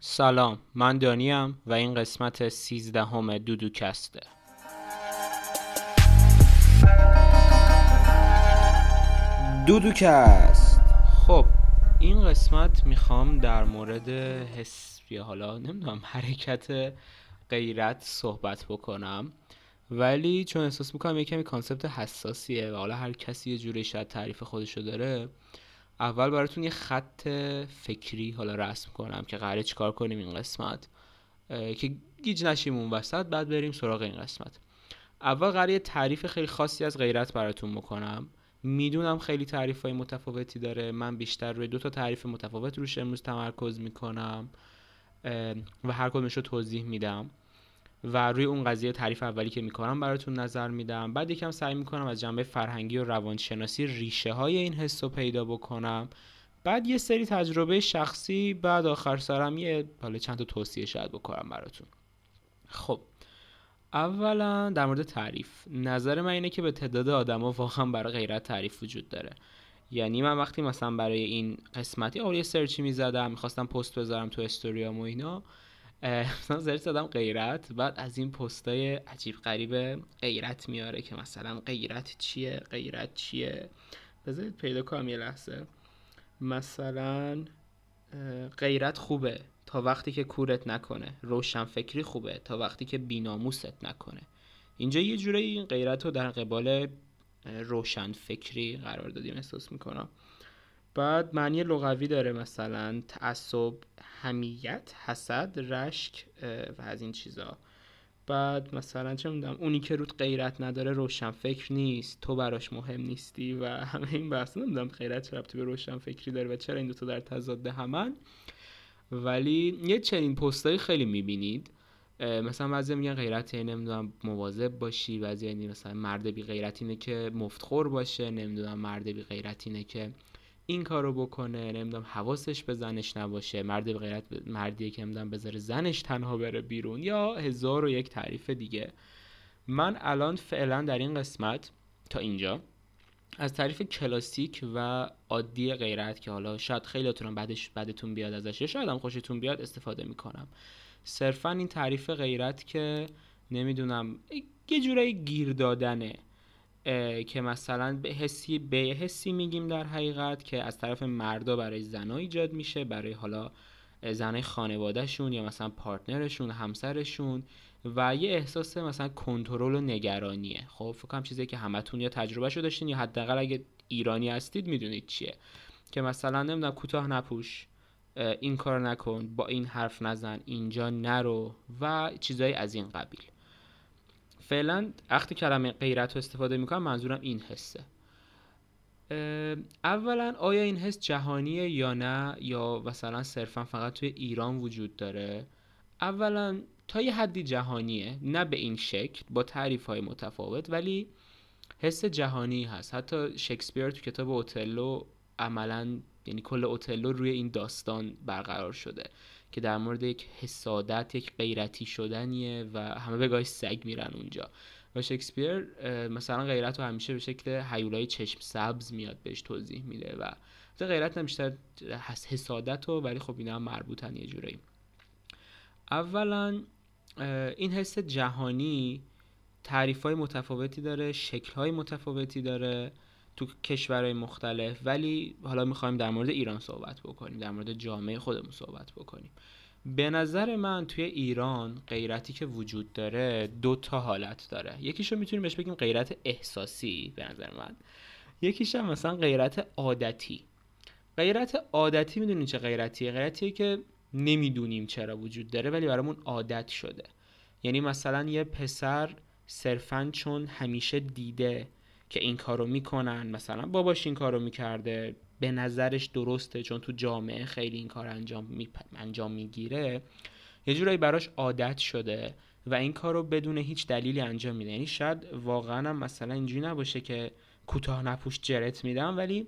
سلام من دانیم و این قسمت سیزدهم دودوکسته. دودوکست. خب این قسمت می‌خوام در مورد حس یا حالا نمی‌دونم حرکت غیرت صحبت بکنم. ولی چون احساس می‌کنم یه کمی کانسپت حساسیه و حالا هر کسی یه جوری شاید تعریف خودشو داره اول براتون یه خط فکری حالا رسم کنم که قراره چیکار کنیم این قسمت که گیج نشیم اون وسط بعد بریم سراغ این قسمت. اول قراره یه تعریف خیلی خاصی از غیرت براتون بکنم. می‌دونم خیلی تعریف های متفاوتی داره. من بیشتر روی دو تا تعریف متفاوت روش امروز تمرکز می‌کنم و هر کدومش رو توضیح میدم. و روی اون قضیه تعریف اولی که می‌کنم براتون نظر میدم. بعد یکم سعی می‌کنم از جنبه فرهنگی و روانشناسی ریشه های این حس رو پیدا بکنم. بعد یه سری تجربه شخصی بعد آخر سرم یه حالا چند تا توصیه شاید بکنم براتون. خب اولا در مورد تعریف. نظر من اینه که به تعداد آدما واقعا برای غیرت تعریف وجود داره. یعنی من وقتی مثلا برای این قسمتی یه سرچی می‌زدم می‌خواستم پست بذارم تو استوریام و اینا مثلا زرچ زدم غیرت بعد از این پستای عجیب غریب غیرت میاره که مثلا غیرت چیه غیرت چیه؟ بذارید پیدا کنم یه لحظه. مثلا غیرت خوبه تا وقتی که کورت نکنه. روشن فکری خوبه تا وقتی که بیناموست نکنه. اینجا یه جوره این غیرت رو در قبال روشن فکری قرار دادیم احساس می‌کنم. بعد معنی لغوی داره مثلا تعصب همیت حسد رشک و از این چیزا. بعد مثلا چه می‌دونم اونی که رود غیرت نداره روشن فکر نیست تو براش مهم نیستی و همه این بحث. نمی‌دونم غیرت ربطی به روشن فکری داره و چرا این دوتا در تضاد همن ولی یه چنین پستایی خیلی می‌بینید. مثلا بعضی میگن غیرت یعنی نمی‌دونم مواظب باشی بعضی یعنی مثلا مرد بی غیرت اینه که مفتخور باشه نمی‌دونم مرد بی غیرت اینه که این کارو بکنه نمی‌دونم حواسش به زنش نباشه مرد غیرت مردیه که نمی‌دونم بذاره زنش تنها بره بیرون یا هزار و یک تعریف دیگه. من الان فعلا در این قسمت تا اینجا از تعریف کلاسیک و عادی غیرت که حالا شاید خیلیاتون بعدش بعدتون بیاد ازش شاید هم خوشتون بیاد استفاده می‌کنم. صرفا این تعریف غیرت که نمی‌دونم یه جورایی گیر دادنه. که مثلا به حسی به حسی میگیم در حقیقت که از طرف مردا برای زنها ایجاد میشه برای حالا زنای خانوادهشون یا مثلا پارتنرشون همسرشون و یه احساس مثلا کنترل و نگرانیه. خب فکر کنم چیزی که همتون یا تجربه شو داشتین یا حداقل اگه ایرانی هستید می‌دونید چیه. که مثلا نمی‌دونم کوتاه نپوش این کار نکن با این حرف نزن اینجا نرو و چیزایی از این قبیل. فعلا وقتی کلمه غیرت رو استفاده می‌کنم منظورم این حسه. اولا آیا این حس جهانیه یا نه؟ یا مثلا صرفا فقط توی ایران وجود داره؟ اولا تا یه حدی جهانیه نه به این شکل با تعریف های متفاوت ولی حس جهانی هست. حتی شکسپیر تو کتاب اوتلو عملا یعنی کل اوتلو روی این داستان برقرار شده. که در مورد یک حسادت یک غیرتی شدنیه و همه به گاهی سگ میرن اونجا. و شکسپیر مثلا غیرت رو همیشه به شکل حیولای چشم سبز میاد بهش توضیح میده و غیرت نمیشه حسادت رو ولی خب اینا هم مربوطن یه جورایی. اولا این حس جهانی تعریف های متفاوتی داره شکل های متفاوتی داره. تو کشورهای مختلف ولی حالا می‌خوایم در مورد ایران صحبت بکنیم در مورد جامعه خودمون صحبت بکنیم. به نظر من توی ایران غیرتی که وجود داره دو تا حالت داره. یکیشو می‌تونیم بهش بگیم غیرت احساسی به نظر من. یکیش هم مثلا غیرت عادتی. غیرت عادتی می‌دونین چه غیرتیه؟ غیرتیه که نمی‌دونیم چرا وجود داره ولی برامون عادت شده. یعنی مثلا یه پسر صرفا چون همیشه دیده که این کارو می‌کنن. مثلا باباش این کارو می‌کرده. به نظرش درسته چون تو جامعه خیلی این کار انجام, می... انجام می‌گیره. یه جورایی براش عادت شده و این کار رو بدون هیچ دلیلی انجام میده. یعنی شاید واقعا هم مثلا اینجوری نباشه که کوتاه نپوش جرت میدم ولی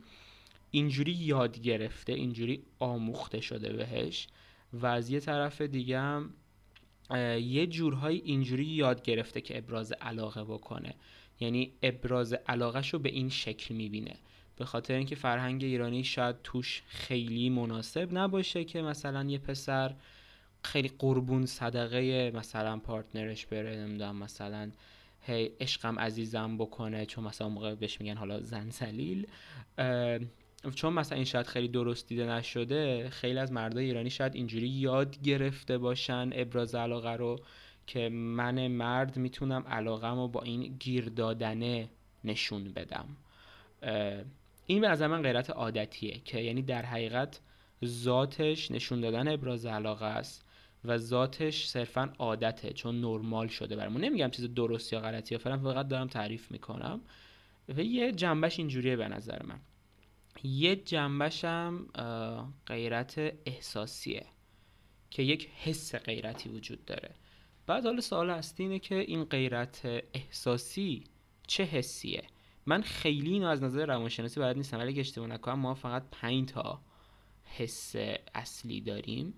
اینجوری یاد گرفته اینجوری آموخته شده بهش. و از یه طرف دیگه هم یه جورهایی اینجوری یاد گرفته که ابراز علاقه بکنه. یعنی ابراز علاقهش رو به این شکل می‌بینه. به خاطر اینکه فرهنگ ایرانی شاید توش خیلی مناسب نباشه که مثلا یه پسر خیلی قربون صدقه مثلا پارتنرش بره نمی‌دونم مثلا هی عشقم عزیزم بکنه چون مثلا موقع بهش میگن حالا زن سلیل. چون مثلا این شاید خیلی درست دیده نشده خیلی از مردای ایرانی شاید اینجوری یاد گرفته باشن ابراز علاقه رو. که من مرد می‌تونم علاقم رو با این گیر دادنه نشون بدم. این به نظر من غیرت عادتیه که یعنی در حقیقت ذاتش نشون دادن ابراز علاقه است و ذاتش صرفا عادته چون نرمال شده برامون. نمیگم چیز درست یا غلطی یا فقط دارم تعریف می‌کنم. و یه جنبش اینجوریه به نظر من. یه جنبش هم غیرت احساسیه که یک حس غیرتی وجود داره. بعد حالا سوال هستی اینه که این غیرت احساسی چه حسیه؟ من خیلی اینو از نظر روانشناسی باید نیستم ولی اشتباه نکنم ما فقط پنج تا حس اصلی داریم.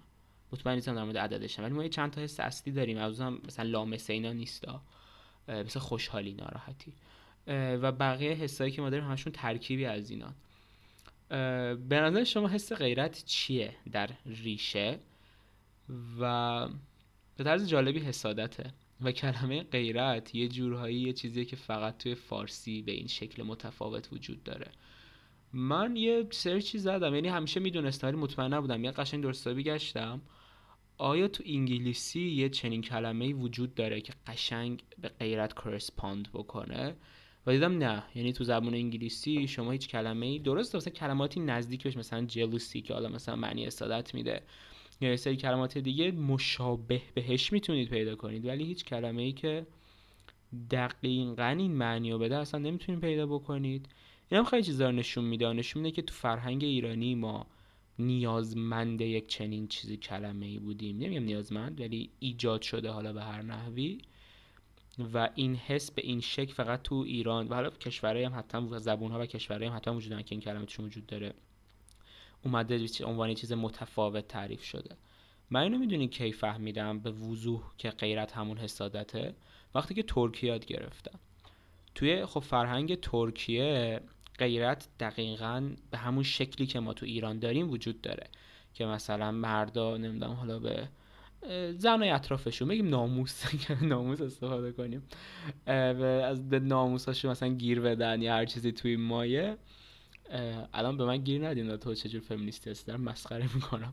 مطمئن نیستم در مورد عددشم ولی ما یه چند تا حس اصلی داریم. از هم مثلا لامسه اینا نیستا مثل خوشحالی ناراحتی. و بقیه حسایی که ما داریم همشون ترکیبی از اینا. به نظر شما حس غیرت چیه در ریشه؟ و به طرز جالبی حسادته و کلمه غیرت یه جورهایی یه چیزیه که فقط توی فارسی به این شکل متفاوت وجود داره. من یه سرچی زدم یعنی همیشه می‌دونستم ولی مطمئن نبودم. یه قشنگ درستابی گشتم. آیا تو انگلیسی یه چنین کلمه وجود داره که قشنگ به غیرت کرسپاند بکنه؟ و دیدم نه. یعنی تو زبان انگلیسی شما هیچ کلمه ای درست مثلا کلماتی نزدیک بهش مثلا جلوسی که حالا مثلا معنی استادت میده. یا یه سری کلمات دیگه مشابه بهش می‌تونید پیدا کنید. ولی هیچ کلمه ای که دقیقا این معنی رو بده اصلا نمی‌تونید پیدا بکنید. این هم خیلی چیزا نشون میده. نشون میده که تو فرهنگ ایرانی ما نیازمند یک چنین چیزی کلمه ای بودیم. نمیگم نیازمند ولی ایجاد شده حالا به هر نحوی. و این حس به این شکل فقط تو ایران و حالا کشورهای هم حتی زبون ها و کشورهای هم حتی وجود که این کلمه وجود داره. اومده عنوان چیز متفاوت تعریف شده. من اینو می‌دونی کی فهمیدم به وضوح که غیرت همون حسادته؟ وقتی که ترکیه یاد گرفتم. توی خب فرهنگ ترکیه غیرت دقیقا به همون شکلی که ما تو ایران داریم وجود داره. که مثلا مردا نمی‌دونم حالا به زنای اطرافشون بگیم ناموس ناموس استفاده کنیم. از ناموساشون مثلا گیر بدن یا هر چیزی توی مایه. الان به من گیر ندین تو چجور فمینیستی هستی؟ دارم مسخره می‌کنم.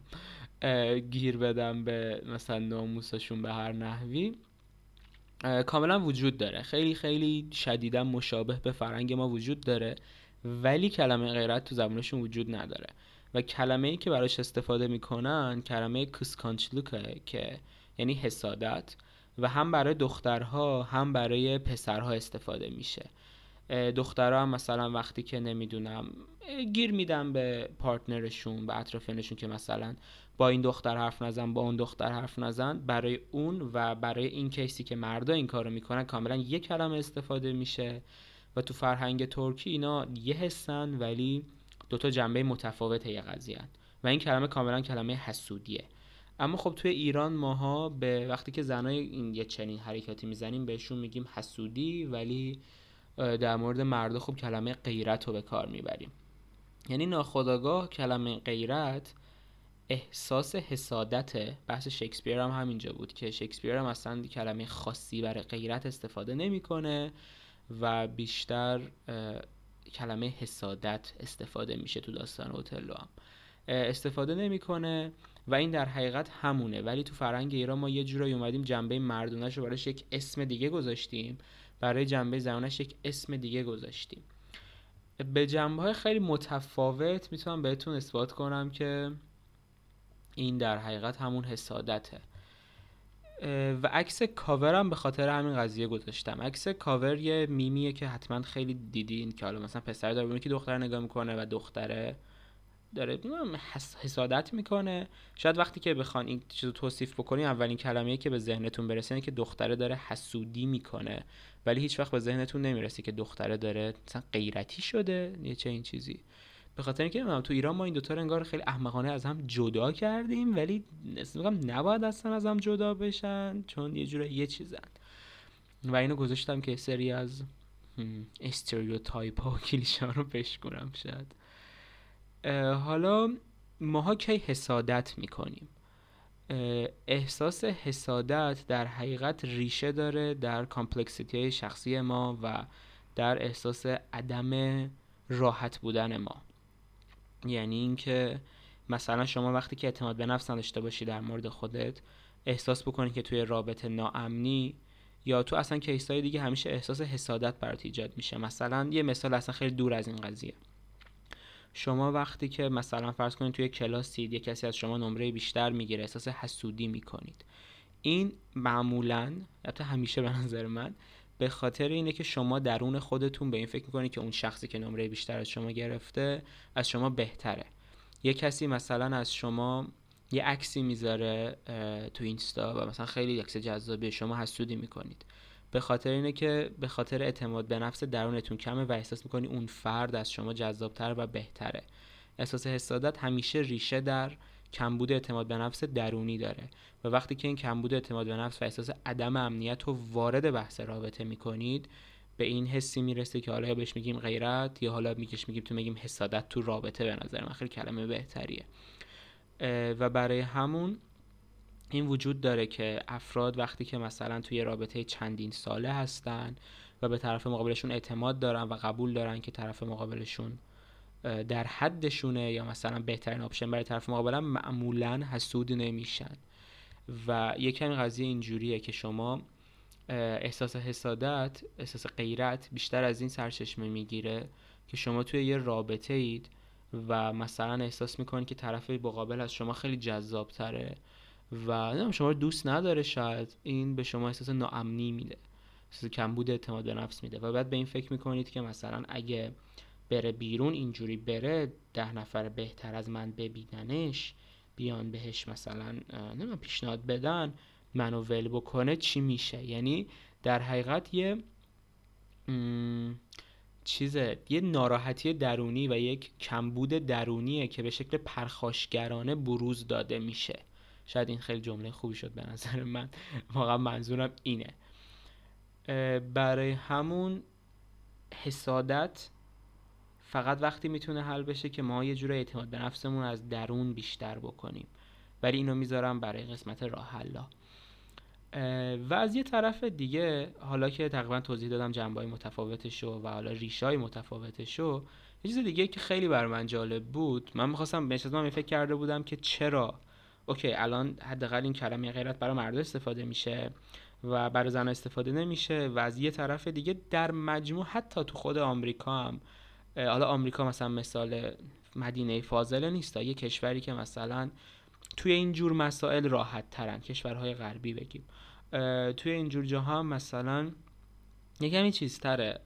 گیر بدم به مثلا ناموساشون به هر نحوی. کاملا وجود داره. خیلی خیلی شدیدا مشابه به فرنگ ما وجود داره ولی کلمه غیرت تو زبانشون وجود نداره. و کلمه ای که براش استفاده می‌کنن کلمه کسکانچلوکه که یعنی حسادت. و هم برای دخترها هم برای پسرها استفاده میشه. دخترها هم مثلا وقتی که نمی‌دونم گیر میدن به پارتنرشون به اطرافیانشون که مثلا با این دختر حرف نزن با اون دختر حرف نزن برای اون و برای این کیسی که مردا این کارو می‌کنن کاملا یک کلمه استفاده میشه و تو فرهنگ ترکی اینا یه حسن ولی دوتا جنبه متفاوت یه قضیه و این کلمه کاملا کلمه حسودیه. اما خب توی ایران ماها به وقتی که زنای این یه چنین حرکاتی می‌زنیم بهشون میگیم حسودی ولی در مورد مردا خب کلمه غیرت رو به کار می‌بریم. یعنی ناخداگاه کلمه غیرت احساس حسادت بحث شکسپیر هم همینجا بود که شکسپیر هم اصلا کلمه خاصی برای غیرت استفاده نمی‌کنه و بیشتر کلمه حسادت استفاده میشه تو داستان اوتلو هم. استفاده نمی‌کنه و این در حقیقت همونه. ولی تو فرهنگ ایران ما یه جورایی اومدیم جنبه مردونش رو براش یک اسم دیگه گذاشتیم. برای جنبه زنانش یک اسم دیگه گذاشتیم. به جنبه های خیلی متفاوت می‌تونم بهتون اثبات کنم که این در حقیقت همون حسادته. و عکس کاورم به خاطر همین قضیه گذاشتم. عکس کاور یه میمیه که حتما خیلی دیدین که حالا مثلا پسر داره که دختر نگاه می‌کنه و دختره داره حسادت می‌کنه. شاید وقتی که بخوان این چیزو توصیف بکنین اولین کلمه‌ای که به ذهنتون برسه اینه که دختره داره حسودی می‌کنه. ولی هیچ وقت به ذهنتون نمی‌رسه که دختره داره مثلا غیرتی شده یه چه این چیزی. به خاطر اینکه تو ایران ما این دوتا رو انگار خیلی احمقانه از هم جدا کردیم ولی میگم نباید اصلا از هم جدا بشن چون یه جوره یه چیزن. و اینو گذاشتم که سری از stereotype ها و کلیشه رو بشکنم شاید. حالا ماها کی حسادت می‌کنیم؟ احساس حسادت در حقیقت ریشه داره در complexity شخصی ما و در احساس عدم راحت بودن ما. یعنی اینکه مثلا شما وقتی که اعتماد به نفس نداشته باشی در مورد خودت احساس بکنی که توی رابطه ناامنی یا تو اصلا کیسای دیگه همیشه احساس حسادت برات ایجاد میشه. مثلا یه مثال اصلا خیلی دور از این قضیه. شما وقتی که مثلا فرض کنید توی کلاسید یه کسی از شما نمره بیشتر می‌گیره احساس حسودی می‌کنید. این معمولا حتی همیشه به نظر من به خاطر اینه که شما درون خودتون به این فکر می‌کنید که اون شخصی که نمره بیشتر از شما گرفته از شما بهتره. یه کسی مثلا از شما یه عکسی می‌ذاره تو اینستا و مثلا خیلی عکس جذابی شما حسودی می‌کنید. به خاطر اینه که به خاطر اعتماد به نفس درونتون کمه و احساس می‌کنی اون فرد از شما جذابتر و بهتره. احساس حسادت همیشه ریشه در کمبود اعتماد به نفس درونی داره و وقتی که این کمبود اعتماد به نفس و احساس عدم امنیت رو وارد بحث رابطه می‌کنید به این حسی می‌رسه که حالا بهش میگیم غیرت یا حالا میگش میگیم تو میگیم حسادت تو رابطه به نظر من. خیلی کلمه بهتریه. و برای همون این وجود داره که افراد وقتی که مثلا توی رابطه چندین ساله هستن و به طرف مقابلشون اعتماد دارن و قبول دارن که طرف مقابلشون در حدشونه یا مثلا بهترین آپشن برای طرف مقابلم معمولا حسود نمیشن. و یک کمی قضیه اینجوریه که شما احساس حسادت احساس غیرت بیشتر از این سرچشمه می‌گیره که شما توی یه رابطه اید و مثلا احساس می‌کنید که طرف مقابل از شما خیلی جذاب تره و نمی‌دونم شما دوست نداره شاید این به شما احساس ناامنی میده احساس کمبود اعتماد به نفس میده و بعد به این فکر می‌کنید که مثلا اگه بره بیرون اینجوری بره ده نفر بهتر از من ببیننش بیان بهش مثلا نمی‌دونم پیشنهاد بدن منو ول بکنه چی میشه؟ یعنی در حقیقت یه چیزه یه ناراحتی درونی و یک کمبود درونیه که به شکل پرخاشگرانه بروز داده میشه. شاید این خیلی جمله خوبی شد به نظر من. واقعا منظورم اینه. برای همون حسادت فقط وقتی می‌تونه حل بشه که ما یه جور اعتماد به نفسمون از درون بیشتر بکنیم. ولی اینو می‌ذارم برای قسمت راه حلا و از یه طرف دیگه حالا که تقریبا توضیح دادم جنبه متفاوتشو و حالا ریشای متفاوتشو یه چیز دیگه که خیلی بر من جالب بود. من می‌خواستم من فکر کرده بودم که چرا اوکی الان حداقل این کلمه غیرت برای مرد استفاده میشه و برای زن استفاده نمیشه و از یه طرف دیگه در مجموع حتی تو خود آمریکا هم حالا آمریکا مثلا مثال مدینه فاضله نیست یه کشوری که مثلا توی این جور مسائل راحت ترن کشورهای غربی بگیم. توی این جور جاها مثلا یکمی چیز تره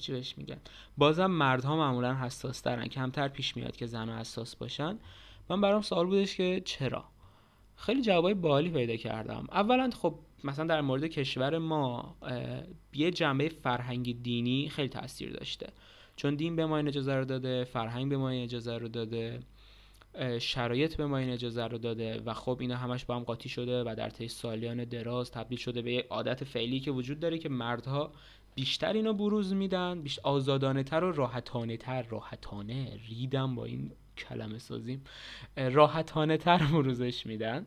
چی بهش میگن؟ بازم مردها معمولا حساس ترن کمتر پیش میاد که زن حساس باشن. من برام سوال بودش که چرا؟ خیلی جوابای بالی پیدا کردم. اولا خب مثلا در مورد کشور ما یه جنبه فرهنگی دینی خیلی تاثیر داشته. چون دین به ما این اجازه رو داده فرهنگ به ما این اجازه رو داده شرایط به ما این اجازه رو داده و خب اینا همش با هم قاطی شده و در طی سالیان دراز تبدیل شده به یک عادت فعلی که وجود داره که مردها بیشتر اینو بروز میدن بیشتر آزادانه تر و راحتانه تر راحتانه ریدم با این کلمه سازیم راحتانه تر بروزش میدن.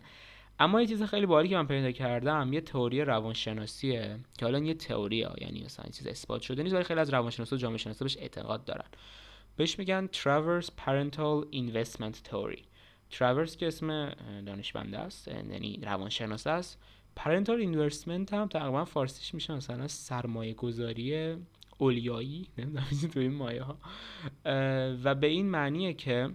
اما یه چیز خیلی بالی که من پیدا کردم یه تئوری روانشناسیه که حالا یه تئوری ها یعنی مثلا چیز اثبات شده نیست ولی خیلی از روانشناسا و جامعه شناسا بهش اعتقاد دارن. بهش میگن Travers Parental Investment Theory. Travers که اسم دانشمنده است یعنی روانشناس است. Parental Investment هم تقریبا فارسیش میشه مثلا سرمایه گذاری اولیایی نمی‌دونم تو این مایه ها و به این معنیه که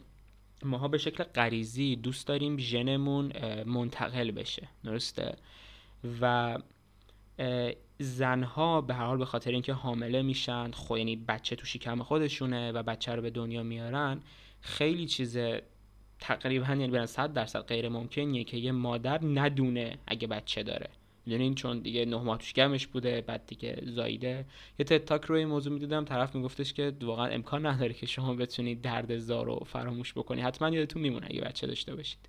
ماها به شکل غریزی دوست داریم ژنمون منتقل بشه. درسته؟ و زنها به هر حال به خاطر اینکه حامله میشن خو یعنی بچه تو شکم خودشونه و بچه رو به دنیا میارن خیلی چیز تقریبا یعنی به 100 درصد غیر ممکنیه که یه مادر ندونه اگه بچه داره. می‌دونین چون دیگه نه ماه توش گمش بوده بعد دیگه زایده یه تتاک روی موضوع می‌دیدم طرف میگفتش که واقعا امکان نداره که شما بتونید درد زار رو فراموش بکنی. حتما یادتون میمونه اگه بچه داشته باشید.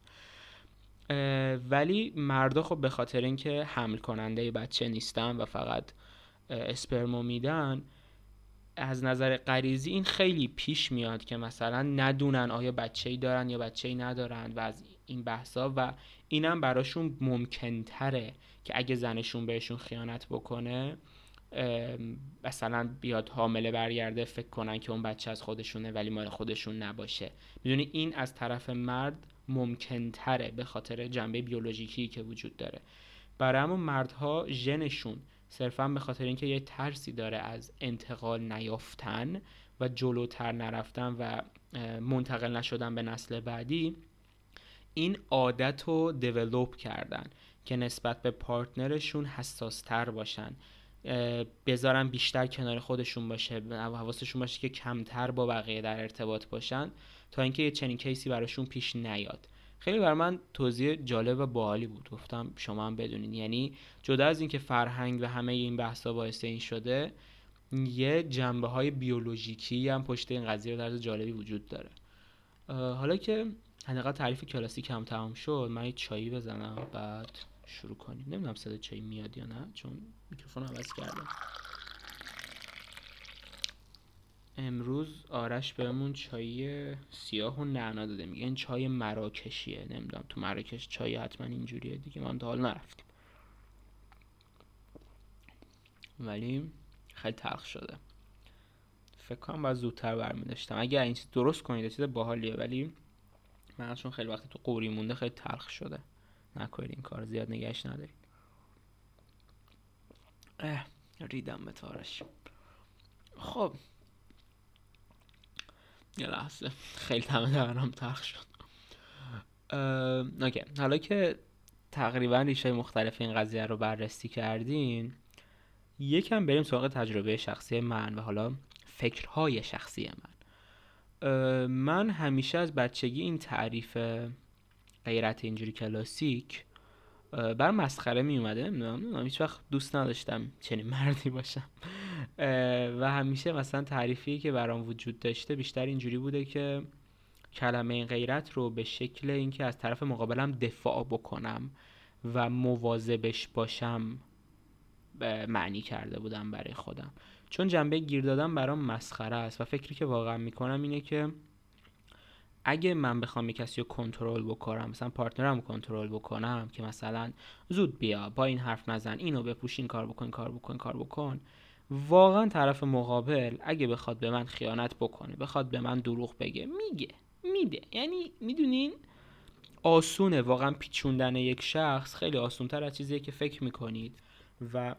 ولی مردا خب به خاطر اینکه حمل کننده بچه نیستن و فقط اسپرمو میدن از نظر غریزی این خیلی پیش میاد که مثلا ندونن آیا بچه ای دارن یا بچه ای ندارن و از این بحثا و اینم براشون ممکن تره که اگه زنشون بهشون خیانت بکنه مثلا بیاد حامله برگرده فکر کنن که اون بچه از خودشونه ولی مال خودشون نباشه. می‌دونی این از طرف مرد ممکن تره به خاطر جنبه بیولوژیکی که وجود داره. برای همون مردها ژنشون صرفا به خاطر اینکه یه ترسی داره از انتقال نیافتن و جلوتر نرفتن و منتقل نشدن به نسل بعدی این عادت رو دیولوب کردن. که نسبت به پارتنرشون حساستر باشن. بذارن بیشتر کنار خودشون باشه حواسشون باشه که کمتر با بقیه در ارتباط باشن تا اینکه یه چنین کیسی براشون پیش نیاد. خیلی بر من توضیح جالب و باحالی بود. گفتم شما هم بدونین. یعنی جدا از اینکه فرهنگ و همه این بحثا باعث این شده یه جنبه های بیولوژیکی هم پشت این قضیه طرز جالبی وجود داره. حالا که حداقل تعریف کلاسیک هم تمام شد من یه چایی بزنم بعد شروع کنیم. نمی‌دونم صدا چایی میاد یا نه چون میکروفون عوض کردم. امروز آرش بهمون چای سیاه و نعنا داده. میگه این چای مراکشیه. نمی‌دونم تو مراکش چای حتما اینجوریه دیگه. ما تا حال نرفتیم. ولی خیلی تلخ شده. فکر کنم باید زودتر برمی داشتم اگر این درست کنید چیز باحالیه. ولی من چون خیلی وقت تو قوری مونده خیلی تلخ شده. نکنید این کار زیاد نگهش ندارید. اه ریدم به تارش. خب. یه لحظه. خیلی دمه دارم تلخ شد. اوکی. حالا که تقریبا ریشه مختلف این قضیه رو بررسی کردین یکم بریم سراغ تجربه شخصی من و حالا فکرهای شخصی من. من همیشه از بچگی این تعریف غیرت اینجوری کلاسیک بر مسخره می اومده نمی‌دونم هیچ وقت دوست نداشتم چنین مردی باشم. و همیشه مثلا تعریفی که برام وجود داشته بیشتر اینجوری بوده که کلمه غیرت رو به شکل اینکه از طرف مقابلم دفاع بکنم و مواظبش باشم معنی کرده بودم برای خودم. چون جنبه گیر دادن برام مسخره است و فکری که واقعا می‌کنم اینه که اگه من بخوام کسی رو کنترل بکنم مثلا پارتنرم رو کنترل بکنم که مثلا زود بیا با این حرف نزن اینو بپوش این کار بکن کار بکن کار بکن. واقعا طرف مقابل اگه بخواد به من خیانت بکنه بخواد به من دروغ بگه میگه میده. یعنی می‌دونین؟ آسونه. واقعا پیچوندن یک شخص خیلی آسونتر از چیزیه که فکر می‌کنید. و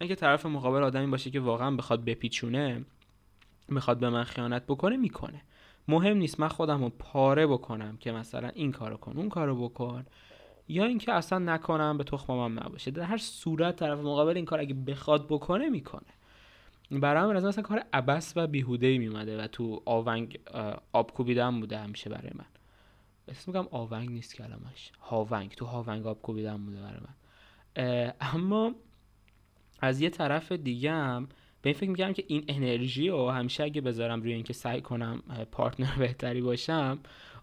اگه طرف مقابل آدمی باشه که واقعا بخواد بپیچونه بخواد به من خیانت بکنه می‌کنه. مهم نیست من خودم رو پاره بکنم که مثلا این کارو کن اون کارو بکن. یا اینکه اصلا نکنم به تخمم نباشه. در هر صورت طرف مقابل این کار اگه بخواد بکنه می‌کنه. برای من مثلا کار عبس و بیهوده ای میومده و تو آونگ آب کوبیدن بوده همیشه برای من. اسم میگم آونگ نیست کلمش هاونگ. تو هاونگ آب کوبیدن بوده برای من. اما از یه طرف دیگه هم به این فکر میگم که این انرژی رو همیشه اگه بذارم روی اینکه سعی کنم پارتنر بهتری باشم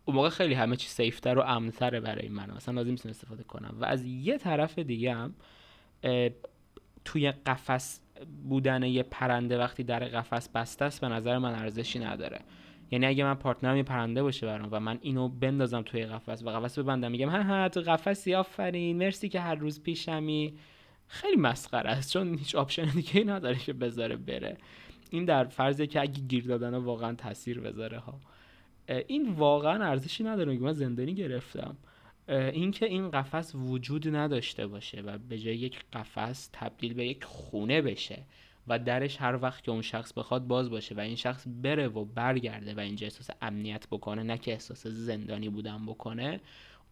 اون موقع خیلی همه چی سیفتر و امنتره برای من. مثلا لازم نیست استفاده کنم. و از یه طرف دیگه هم توی قفس بودن یه پرنده وقتی در قفس بسته است به نظر من ارزشی نداره. یعنی اگه من partner م یه پرنده باشه برام و من اینو بندازم توی قفس و قفس ببندم میگم ها ها تو قفسی آفرین مرسی که هر روز پیشمی. خیلی مسخره است چون هیچ option دیگه نداره که بذاره بره. این در فرضه که اگه گیر دادن واقعا تاثیر بذاره ها. این واقعا ارزشی نداره که من زندانی گرفتم. اینکه این قفس وجود نداشته باشه و به جای یک قفس تبدیل به یک خونه بشه و درش هر وقت که اون شخص بخواد باز باشه و این شخص بره و برگرده و اینجا احساس امنیت بکنه نه که احساس زندانی بودن بکنه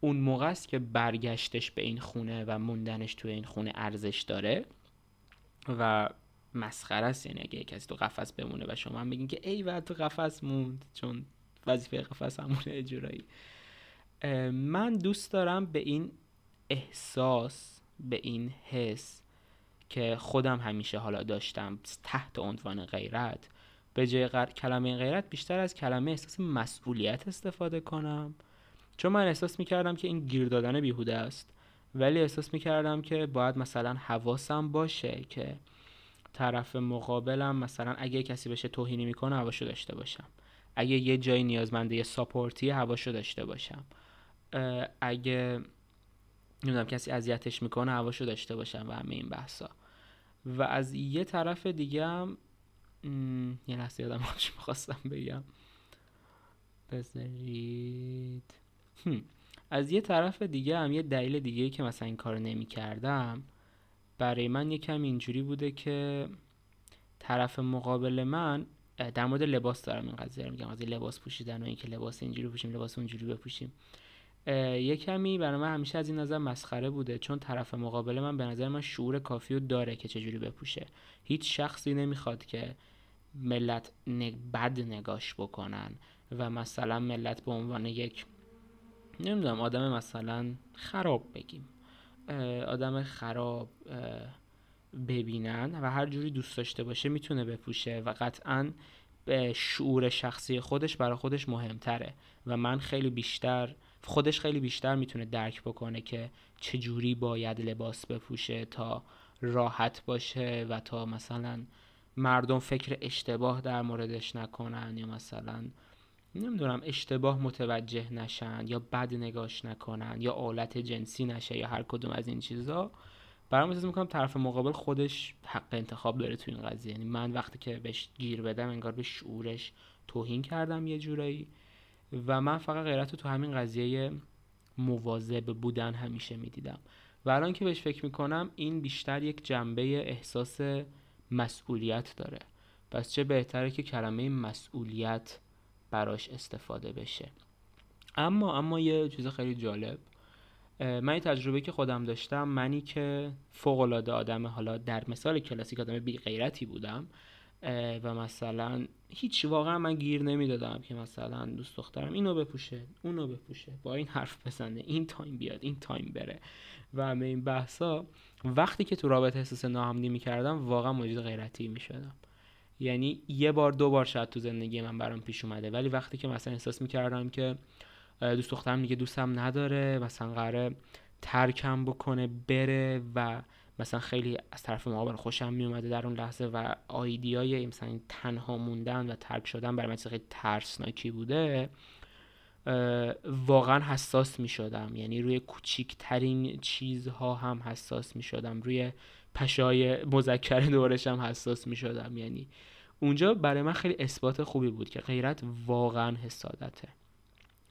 اون موقع است که برگشتش به این خونه و موندنش توی این خونه ارزش داره و مسخره است. یعنی اگه کسی تو قفس بمونه و شما هم بگین که ای و تو قفس موند چون وظیفه قفس همونه اجرایی من دوست دارم به این احساس به این حس که خودم همیشه حالا داشتم تحت عنوان غیرت به جای کلمه غیرت بیشتر از کلمه احساس مسئولیت استفاده کنم. چون من احساس می‌کردم که این گیر دادن بیهوده است. ولی احساس می‌کردم که باید مثلا حواسم باشه که طرف مقابلم مثلا اگه کسی بشه توهینی می‌کنه حواشو داشته باشم. اگه یه جایی نیازمنده یه ساپورتی هواشو داشته باشم. اگه نمی‌دونم کسی اذیتش می‌کنه هواشو داشته باشم و همه این بحثا. و از یه طرف دیگه هم یه لحظه یادم می‌خواستم بگم. بذارید. از یه طرف دیگه هم یه دلیل دیگه که مثلا این کار نمی کردم برای من یکم اینجوری بوده که طرف مقابل من در مورد لباس دارم این قضیه میگم از لباس پوشیدن و اینکه لباس اینجوری بپوشیم لباس اونجوری بپوشیم. یه کمی برای من همیشه از این نظر مسخره بوده چون طرف مقابل من به نظر من شعور کافی رو داره که چجوری بپوشه. هیچ شخصی نمی‌خواد که ملت بد نگاش بکنن و مثلا ملت به عنوان یک نمی‌دونم آدم مثلا خراب بگیم. آدم خراب ببینن و هر جوری دوست داشته باشه می‌تونه بپوشه و قطعا به شعور شخصی خودش برای خودش مهمتره و من خیلی بیشتر خودش خیلی بیشتر می‌تونه درک بکنه که چجوری باید لباس بپوشه تا راحت باشه و تا مثلا مردم فکر اشتباه در موردش نکنن یا مثلا نمی‌دونم اشتباه متوجه نشن یا بد نگاش نکنن یا آلت جنسی نشه یا هر کدوم از این چیزا. برام احساس می‌کنم طرف مقابل خودش حق انتخاب داره تو این قضیه. یعنی من وقتی که بهش گیر بدم انگار به شعورش توهین کردم یه جورایی. و من فقط غیرت رو تو همین قضیه مواظب بودن همیشه می‌دیدم. و الان که بهش فکر می‌کنم این بیشتر یک جنبه احساس مسئولیت داره. پس چه بهتره که کلمه مسئولیت براش استفاده بشه. اما اما یه چیز خیلی جالب. من این تجربه که خودم داشتم منی که فوق العاده آدم حالا در مثال کلاسیک آدم بی غیرتی بودم و مثلا هیچ واقعا من گیر نمی‌دادم که مثلا دوست دخترم اینو بپوشه اونو بپوشه با این حرف بزنه این time بیاد این time بره و همه این بحثا. وقتی که تو رابطه احساس ناامنی می‌کردم واقعا موجود غیرتی می‌شدم. یعنی یه بار دو بار شاید تو زندگی من برام پیش اومده. ولی وقتی که مثلا احساس می‌کردم که دوست دخترم دیگه دوستم نداره مثلا قراره ترکم بکنه بره و مثلا خیلی از طرف مقابل خوشم میومده در اون لحظه و آیدیای مثلا تنها موندن و ترک شدن برای من خیلی ترسناکی بوده واقعا حساس می شدم یعنی روی کوچیکترین چیزها هم حساس می شدم روی پشای مذکر دورش هم حساس می شدم یعنی اونجا برای من خیلی اثبات خوبی بود که غیرت واقعا حسادته.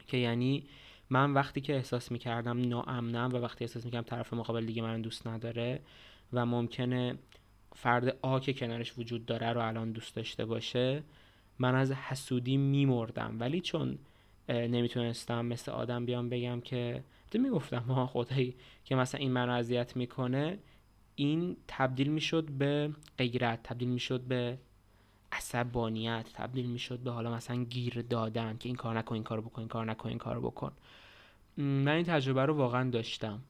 که یعنی من وقتی که احساس می‌کردم ناامنم و وقتی احساس می‌کردم طرف مقابل دیگه من دوست نداره و ممکنه فرد آ که کنارش وجود داره رو الان دوست داشته باشه من از حسودی میمردم. ولی چون نمی‌تونستم مثل آدم بیام بگم که تو می‌گفتم ما خدایی که مثلا این منو اذیت می‌کنه این تبدیل می‌شد به غیرت تبدیل می‌شد به عصبانیت تبدیل می‌شد به حالا مثلا گیر دادن که این کار نکن این کار بکن این کار نکن این کار بکن. من این تجربه رو واقعا داشتم.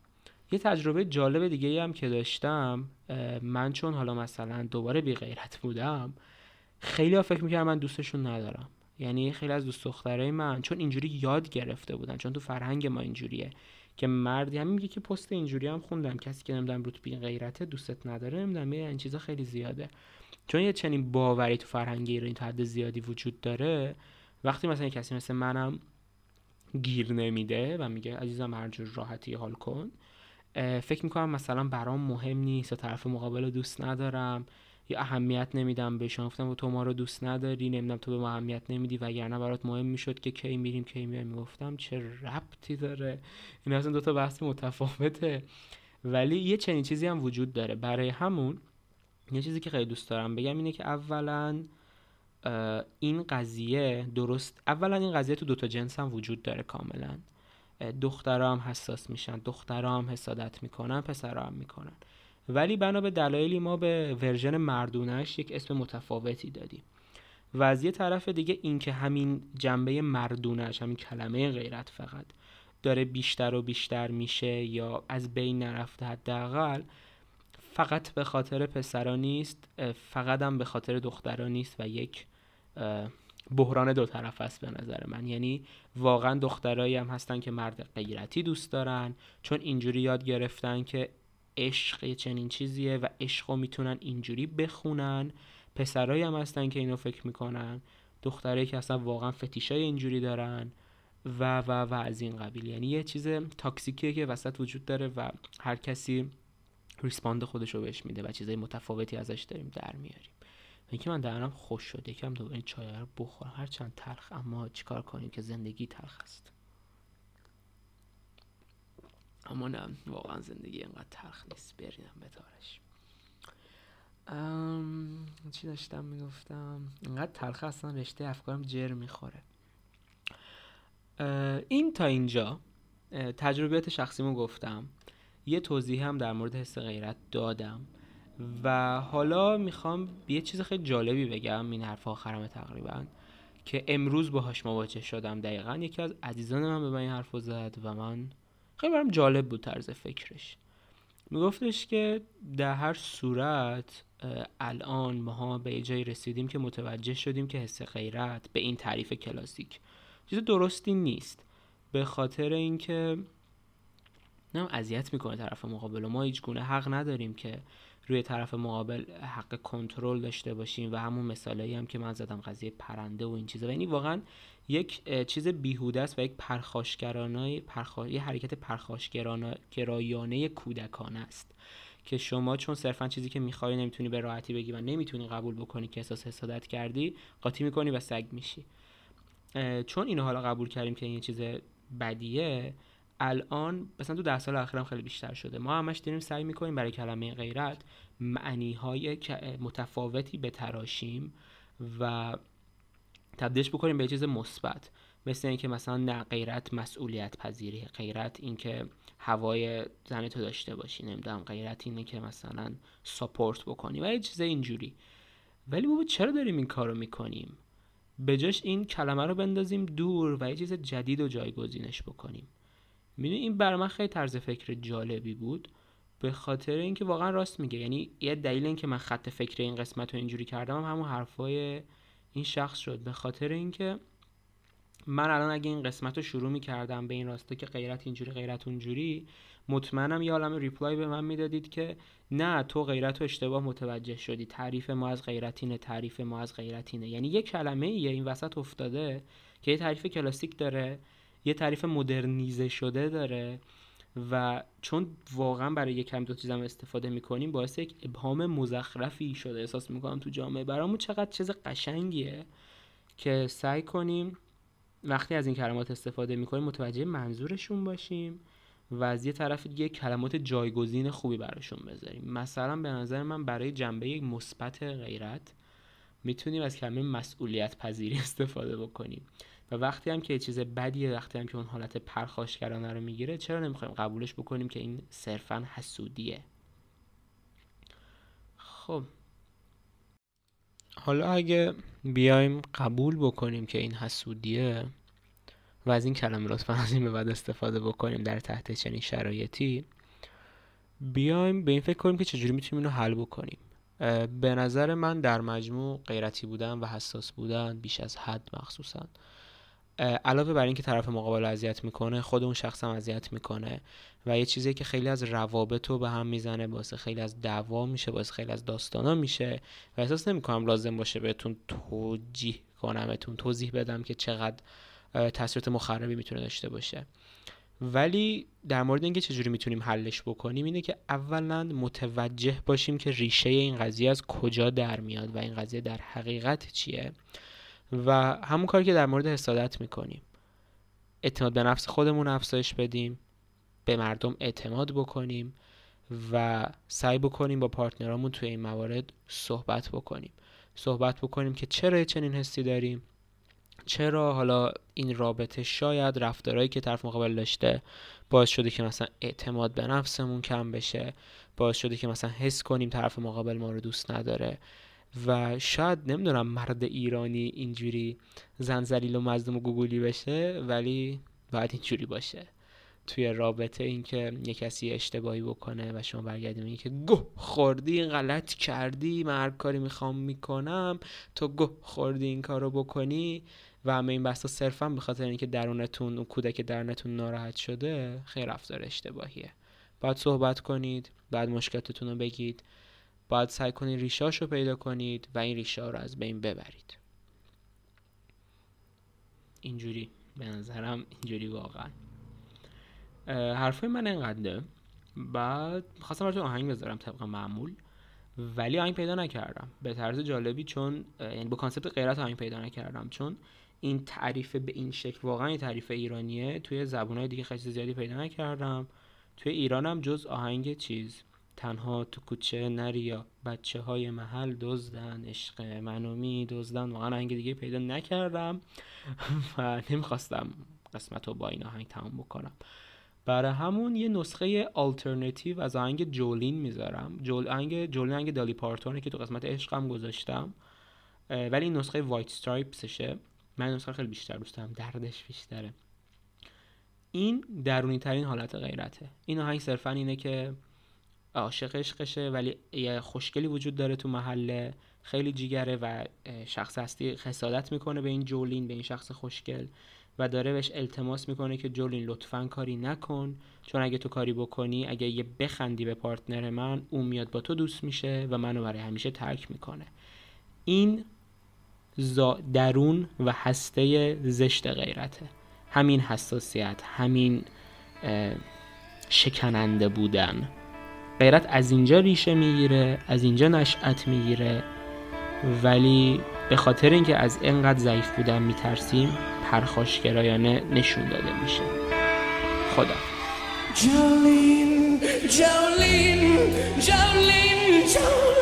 یه تجربه جالب دیگه هم که داشتم من چون حالا مثلا دوباره بی غیرت بودم خیلی ها فکر می‌کردم من دوستشون ندارم. یعنی خیلی از دوست دخترای من چون اینجوری یاد گرفته بودن چون تو فرهنگ ما اینجوریه. که مردی هم میگه که پست اینجوری هم خوندم. کسی که نمی‌دونم رو بی غیرته دوستت نداره. نمی‌دونم این چیزا خیلی زیاده. چون یه چنین باوری تو فرهنگ ایرانی تا حد زیادی وجود داره. وقتی مثلا کسی مثل منم گیر نمیده و میگه عزیزم هر جور راحتی حال کن فکر می‌کنم مثلا برام مهم نیست یا طرف مقابل دوست ندارم. یا اهمیت نمیدم بهشون گفتم تو ما رو دوست نداری نمی‌دونم تو به ما اهمیت نمیدی وگرنه برات مهم می‌شد که کی میریم کی میایم می‌گفتم چه ربطی داره؟ این اصلا دو تا بحث متفاوته. ولی یه چنین چیزی هم وجود داره. برای همون یه چیزی که خیلی دوست دارم بگم اینه که اولا این قضیه درست اولا این قضیه تو دوتا جنس هم وجود داره کاملا. دخترها هم حساس میشن دخترها هم حسادت می‌کنن پسرها هم می‌کنن. ولی بنا به دلایلی ما به ورژن مردونش یک اسم متفاوتی دادیم. و از یه طرف دیگه اینکه همین جنبه مردونش همین کلمه غیرت فقط داره بیشتر و بیشتر میشه یا از بین نرفته حداقل فقط به خاطر پسرا نیست فقط هم به خاطر دخترا نیست و یک بحران دو طرف است به نظر من. یعنی واقعا دخترایی هم هستن که مرد غیرتی دوست دارن چون اینجوری یاد گرفتن که عشق چنین چیزیه و عشق رو می‌تونن اینجوری بخونن. پسرایی هم هستن که اینو فکر می‌کنن. دخترایی که اصلا واقعا فتیشای اینجوری دارن و و و از این قبیل. یعنی یه چیز تاکسیکیه که وسط وجود داره و هر کسی ریسپاند خودش رو بهش میده و چیزای متفاوتی ازش داریم در میاریم. اینکه من درم خوش شد یکم دوباره چای رو بخورم. هرچند تلخ اما چیکار کنیم که زندگی تلخ است. اما نه واقعا زندگی اینقدر تلخ نیست. برینم به تارش. چی داشتم می‌گفتم؟ اینقدر تلخ اصلا رشته افکارم جر می‌خوره. این تا اینجا تجربیات شخصیمو گفتم. یه توضیح هم در مورد حس غیرت دادم. و حالا می‌خوام یه چیز خیلی جالبی بگم این حرف آخرم تقریبا که امروز باهاش مواجه شدم دقیقا. یکی از عزیزان من به من این حرف زد و من خیلی برام جالب بود طرز فکرش. میگفتش که در هر صورت الان ماها به جایی رسیدیم که متوجه شدیم که حس غیرت به این تعریف کلاسیک. چیز درستی نیست. به خاطر اینکه نه اذیت می‌کنه طرف مقابل. ما هیچ گونه حق نداریم که روی طرف مقابل حق کنترل داشته باشیم و همون مثالایی هم که من زدم قضیه پرنده و این چیزا. یعنی واقعا یک چیز بیهوده است و یک پرخاشگرانه پرخا... یه حرکت پرخاشگرایانه کودکانه است که شما چون صرفا چیزی که می‌خوای نمی‌تونی به راحتی بگی و نمی‌تونی قبول بکنی که احساس حسادت کردی قاطی می‌کنی و سگ میشی. چون اینو حالا قبول کردیم که این چیز بدیه الان مثلا تو ده سال اخیرم خیلی بیشتر شده. ما همش داریم سعی می‌کنیم برای کلمه غیرت معنی های متفاوتی بتراشیم و تبدیلش بکنیم به چیز مثبت. مثل اینکه مثلا نه غیرت مسئولیت پذیری. غیرت اینکه هوای زن تو داشته باشی. نمی‌دونم غیرت اینه که مثلا ساپورت بکنی و یه چیز اینجوری. ولی بابا چرا داریم این کارو می‌کنیم؟ به جاش این کلمه رو بندازیم دور و یه چیز جدید و جایگزینش بکنیم. می‌دونی این برای من خیلی طرز فکر جالبی بود به خاطر اینکه واقعا راست میگه. یعنی یه دلیل اینکه من خط فکر این قسمت رو اینجوری کردم هم همون حرفای این شخص شد. به خاطر اینکه من الان اگه این قسمت رو شروع می‌کردم به این راسته که غیرت اینجوری غیرت اونجوری مطمئنم یه عالم ریپلای به من می‌دادید که نه تو غیرت و اشتباه متوجه شدی. تعریف ما از غیرتینه تعریف ما از غیرتینه یعنی یه کلمه یه این وسط افتاده که یه تعریف کلاسیک داره. یه تعریف مدرنیزه شده داره و چون واقعا برای یک کم دو چیزم استفاده می‌کنیم باعث یک ابهام مزخرفی شده. احساس می‌کنم تو جامعه. برامون چقدر چیز قشنگیه که سعی کنیم وقتی از این کلمات استفاده می‌کنیم متوجه منظورشون باشیم و از یه طرف دیگه کلمات جایگزین خوبی براشون بذاریم. مثلا به نظر من برای جنبه مثبت غیرت می‌تونیم از کلمه مسئولیت پذیری استفاده بکنیم. و وقتی هم که یه چیز بدیه وقتی هم که اون حالت پرخاشگرانه رو می‌گیره چرا نمی‌خوایم قبولش بکنیم که این صرفا حسودیه؟ خب. حالا اگه بیایم قبول بکنیم که این حسودیه و از این کلمه لطفا از این به بعد استفاده بکنیم در تحت چنین شرایطی بیایم به این فکر کنیم که چجوری می‌تونیم اینو حل بکنیم. به نظر من در مجموع غیرتی بودن و حساس بودن بیش از حد مخصوصا. علاوه بر اینکه طرف مقابل اذیت می‌کنه خود اون شخص هم اذیت می‌کنه و یه چیزی که خیلی از روابط رو به هم می‌زنه باعث خیلی از دعوا میشه باعث خیلی از داستانا میشه و احساس نمی‌کنم لازم باشه بهتون توجیه کنمتون توضیح بدم که چقدر تاثیرات مخربی می‌تونه داشته باشه. ولی در مورد اینکه چجوری می‌تونیم حلش بکنیم اینه که اولا متوجه باشیم که ریشه این قضیه از کجا در میاد و این قضیه در حقیقت چیه. و همون کاری که در مورد حسادت می‌کنیم. اعتماد به نفس خودمون افزایش بدیم به مردم اعتماد بکنیم و سعی بکنیم با پارتنرامون توی این موارد صحبت بکنیم. صحبت بکنیم که چرا چنین حسی داریم؟ چرا حالا این رابطه شاید رفتارهایی که طرف مقابل داشته باعث شده که مثلا اعتماد به نفسمون کم بشه باعث شده که مثلا حس کنیم طرف مقابل ما رو دوست نداره. و شاید نمی‌دونم مرد ایرانی اینجوری زنزلیل و مزدوم و گوگولی بشه ولی باید اینجوری باشه. توی رابطه اینکه یه کسی اشتباهی بکنه و شما برگردیم میگی که گه خوردی غلط کردی من هر کاری می‌خوام می‌کنم تو گه خوردی این کارو بکنی و همه این بحثا صرفا به خاطر اینکه درونتون و کودک درونتون ناراحت شده خیلی رفتار اشتباهیه. باید صحبت کنید بعد مشکلاتتون رو بگید. باید سعی کنید ریشاش رو پیدا کنید و این ریشه رو از بین ببرید. اینجوری. به نظرم اینجوری واقعا. حرفای من انقدره بعد خواستم براتون آهنگ بذارم طبق معمول ولی آهنگ پیدا نکردم. به طرز جالبی چون یعنی با کانسپت غیرت آهنگ پیدا نکردم. چون این تعریف به این شکل واقعا این تعریف ایرانیه. توی زبونهای دیگه خیلی زیادی پیدا نکردم. توی ایرانم جز آهنگ چیز تنها تو کوچه نریا بچه های محل دزدن عشق منومی دزدن. واقعا آهنگ دیگه پیدا نکردم و نمی‌خواستم قسمت رو با این آهنگ تمام بکنم. برای همون یه نسخه آلترنتیو از آهنگ جولین می‌ذارم. جول آهنگ جولین آهنگ دالی پارتونه که تو قسمت عشقم گذاشتم. ولی این نسخه وایت استرایپسشه من نسخه خیلی بیشتر دوست دارم. دردش بیشتره. این درونی ترین حالت غیرته. این آهنگ صرفا اینه که عاشق عشقشه ولی یه خوشگلی وجود داره تو محله. خیلی جیگره و شخص هستی خسادت می‌کنه به این جولین به این شخص خوشگل و داره بهش التماس می‌کنه که جولین لطفا کاری نکن چون اگه تو کاری بکنی اگه یه بخندی به پارتنر من اون میاد با تو دوست میشه و منو برای همیشه ترک می‌کنه. این درون و هسته زشت غیرته. همین حساسیت همین شکننده بودن. غیرت از اینجا ریشه می‌گیره از اینجا نشأت می‌گیره. ولی به خاطر اینکه از اینقدر ضعیف بودن میترسیم پرخاشگرایانه نشون داده میشه. خدا. جولین جولین جولین جولین.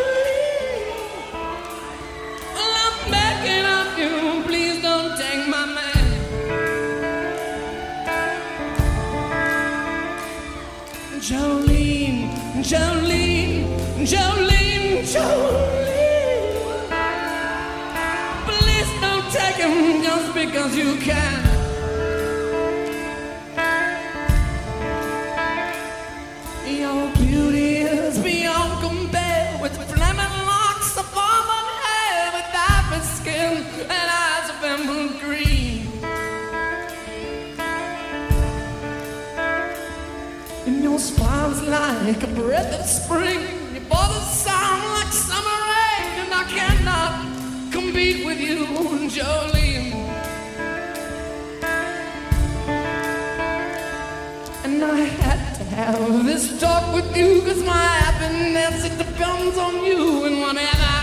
Because you can. Your beauty is beyond compare with flaming locks of auburn hair, with diamond skin and eyes of emerald green. And your smile's like a breath of spring. Your bottle sound like summer rain, and I cannot compete with you, Jolene. Have this talk with you, cause my happiness. It depends on you, and whatever